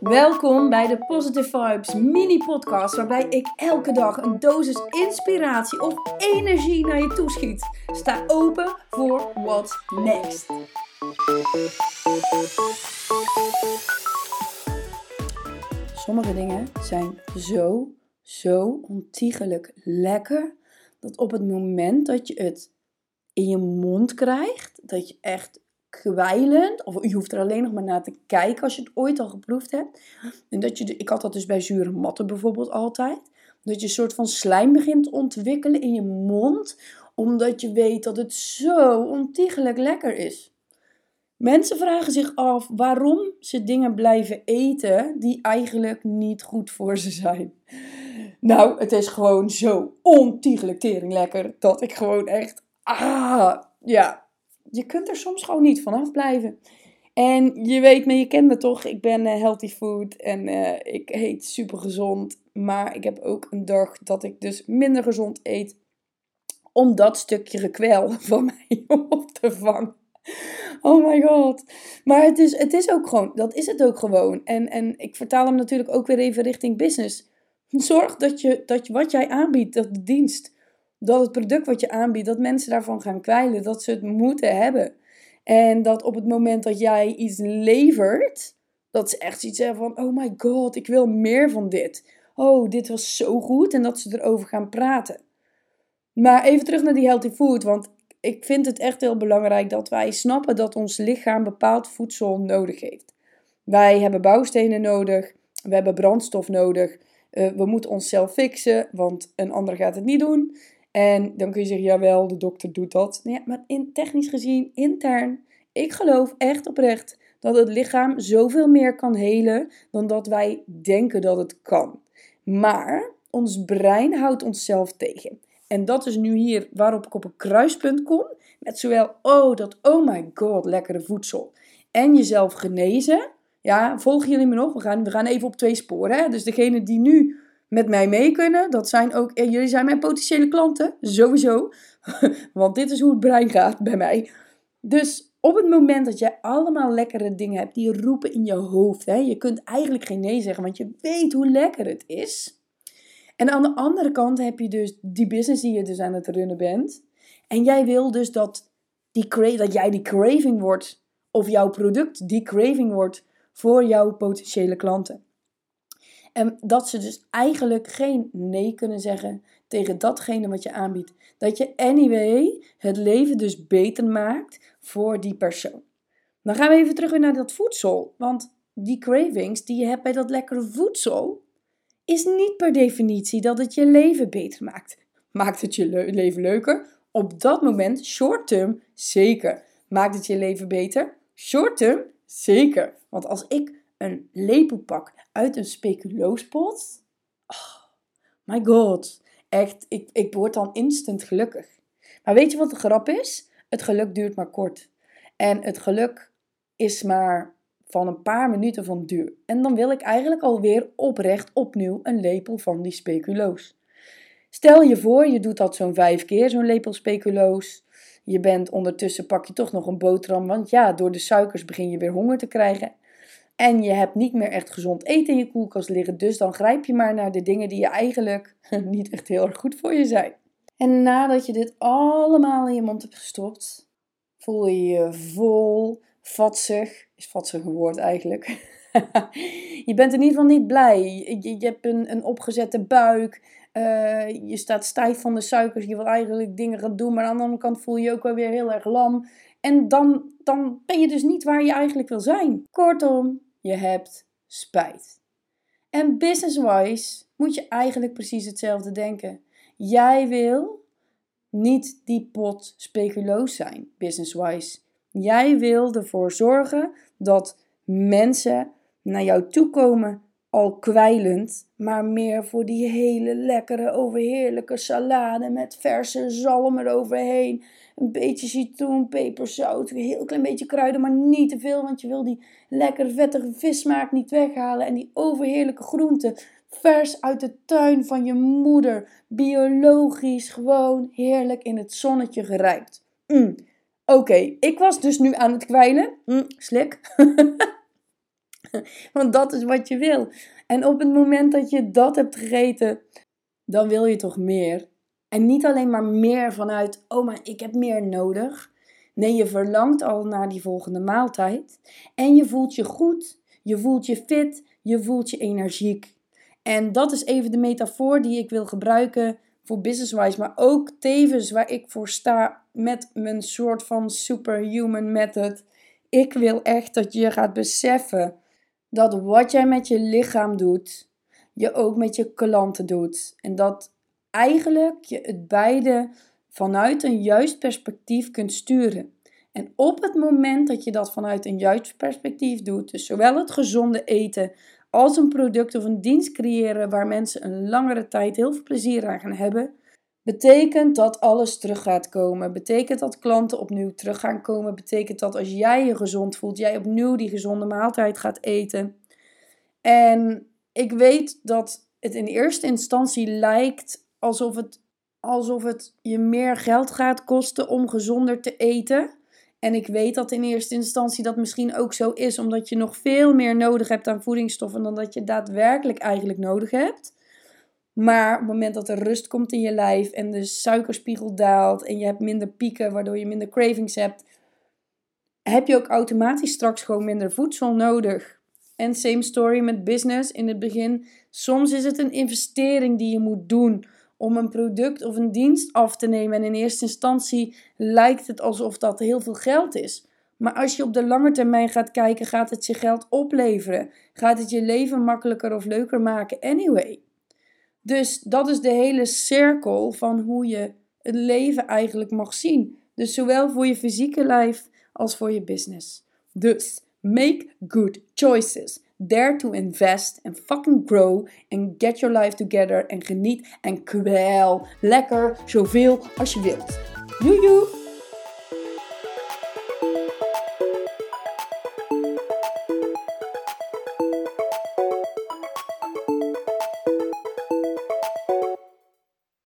Welkom bij de Positive Vibes mini podcast waarbij ik elke dag een dosis inspiratie of energie naar je toeschiet. Sta open voor what's next. Sommige dingen zijn zo, zo ontiegelijk lekker dat op het moment dat je het in je mond krijgt, dat je echt kwijlend, of je hoeft er alleen nog maar naar te kijken als je het ooit al geproefd hebt. En dat je, ik had dat dus bij zure matten bijvoorbeeld altijd, dat je een soort van slijm begint te ontwikkelen in je mond, omdat je weet dat het zo ontiegelijk lekker is. Mensen vragen zich af waarom ze dingen blijven eten die eigenlijk niet goed voor ze zijn. Nou, het is gewoon zo ontiegelijk tering lekker dat ik gewoon echt, ah, ja, je kunt er soms gewoon niet vanaf blijven. En je weet me, je kent me toch, ik ben uh, healthy food en uh, ik eet super gezond. Maar ik heb ook een dag dat ik dus minder gezond eet. Om dat stukje gekwel van mij op te vangen. Oh my god. Maar het is, het is ook gewoon, dat is het ook gewoon. En, en ik vertaal hem natuurlijk ook weer even richting business. Zorg dat, je, dat je, wat jij aanbiedt, dat de dienst, dat het product wat je aanbiedt, dat mensen daarvan gaan kwijlen, dat ze het moeten hebben. En dat op het moment dat jij iets levert, dat ze echt iets hebben van, oh my god, ik wil meer van dit. Oh, dit was zo goed. En dat ze erover gaan praten. Maar even terug naar die healthy food, want ik vind het echt heel belangrijk dat wij snappen dat ons lichaam bepaald voedsel nodig heeft. Wij hebben bouwstenen nodig, we hebben brandstof nodig, uh, we moeten onszelf fixen, want een ander gaat het niet doen. En dan kun je zeggen, jawel, de dokter doet dat. Ja, maar in, technisch gezien, intern, ik geloof echt oprecht dat het lichaam zoveel meer kan helen dan dat wij denken dat het kan. Maar ons brein houdt onszelf tegen. En dat is nu hier waarop ik op een kruispunt kom. Met zowel, oh, dat, oh my god, lekkere voedsel. En jezelf genezen. Ja, volgen jullie me nog? We gaan, we gaan even op twee sporen. Hè? Dus degene die nu met mij mee kunnen, dat zijn ook, eh, jullie zijn mijn potentiële klanten, sowieso. Want dit is hoe het brein gaat bij mij. Dus op het moment dat jij allemaal lekkere dingen hebt die roepen in je hoofd, hè, je kunt eigenlijk geen nee zeggen, want je weet hoe lekker het is. En aan de andere kant heb je dus die business die je dus aan het runnen bent. En jij wil dus dat, die, dat jij die craving wordt, of jouw product die craving wordt voor jouw potentiële klanten. En dat ze dus eigenlijk geen nee kunnen zeggen tegen datgene wat je aanbiedt. Dat je anyway het leven dus beter maakt voor die persoon. Dan gaan we even terug weer naar dat voedsel. Want die cravings die je hebt bij dat lekkere voedsel, is niet per definitie dat het je leven beter maakt. Maakt het je leven leuker? Op dat moment, short term, zeker. Maakt het je leven beter? Short term, zeker. Want als ik een lepel pak uit een speculoospot. Oh, my god. Echt, ik, ik word dan instant gelukkig. Maar weet je wat de grap is? Het geluk duurt maar kort. En het geluk is maar van een paar minuten van duur. En dan wil ik eigenlijk alweer oprecht opnieuw een lepel van die speculoos. Stel je voor, je doet dat zo'n vijf keer, zo'n lepel speculoos. Je bent ondertussen, pak je toch nog een boterham, want ja, door de suikers begin je weer honger te krijgen. En je hebt niet meer echt gezond eten in je koelkast liggen. Dus dan grijp je maar naar de dingen die je eigenlijk niet echt heel erg goed voor je zijn. En nadat je dit allemaal in je mond hebt gestopt, voel je je vol, vatsig. Is vatsig een woord eigenlijk. je bent in ieder geval niet blij. Je, je hebt een, een opgezette buik. Uh, je staat stijf van de suikers. Je wil eigenlijk dingen gaan doen. Maar aan de andere kant voel je je ook wel weer heel erg lam. En dan, dan ben je dus niet waar je eigenlijk wil zijn. Kortom, je hebt spijt. En business-wise moet je eigenlijk precies hetzelfde denken. Jij wil niet die pot speculoos zijn, business-wise. Jij wil ervoor zorgen dat mensen naar jou toe komen al kwijlend, maar meer voor die hele lekkere, overheerlijke salade met verse zalm eroverheen. Een beetje citroen, peperzout, een heel klein beetje kruiden, maar niet te veel, want je wil die lekker vettige vissmaak niet weghalen. En die overheerlijke groenten, vers uit de tuin van je moeder, biologisch, gewoon heerlijk in het zonnetje gerijpt. Mm. Oké, ik was dus nu aan het kwijlen. Mm, slik. Want dat is wat je wil. En op het moment dat je dat hebt gegeten, dan wil je toch meer. En niet alleen maar meer vanuit, oh maar ik heb meer nodig. Nee, je verlangt al naar die volgende maaltijd. En je voelt je goed, je voelt je fit, je voelt je energiek. En dat is even de metafoor die ik wil gebruiken voor business-wise, maar ook tevens waar ik voor sta met mijn soort van superhuman method. Ik wil echt dat je gaat beseffen dat wat jij met je lichaam doet, je ook met je klanten doet. En dat eigenlijk je het beide vanuit een juist perspectief kunt sturen. En op het moment dat je dat vanuit een juist perspectief doet, dus zowel het gezonde eten als een product of een dienst creëren waar mensen een langere tijd heel veel plezier aan gaan hebben, betekent dat alles terug gaat komen. Betekent dat klanten opnieuw terug gaan komen. Betekent dat als jij je gezond voelt, jij opnieuw die gezonde maaltijd gaat eten. En ik weet dat het in eerste instantie lijkt alsof het, alsof het je meer geld gaat kosten om gezonder te eten. En ik weet dat in eerste instantie dat misschien ook zo is, omdat je nog veel meer nodig hebt aan voedingsstoffen dan dat je daadwerkelijk eigenlijk nodig hebt. Maar op het moment dat er rust komt in je lijf en de suikerspiegel daalt en je hebt minder pieken, waardoor je minder cravings hebt, heb je ook automatisch straks gewoon minder voedsel nodig. En same story met business in het begin. Soms is het een investering die je moet doen om een product of een dienst af te nemen. En in eerste instantie lijkt het alsof dat heel veel geld is. Maar als je op de lange termijn gaat kijken, gaat het je geld opleveren. Gaat het je leven makkelijker of leuker maken anyway. Dus dat is de hele cirkel van hoe je het leven eigenlijk mag zien. Dus zowel voor je fysieke lijf als voor je business. Dus make good choices. Dare to invest and fucking grow and get your life together en geniet en kwel lekker zoveel als je wilt. Joejoe!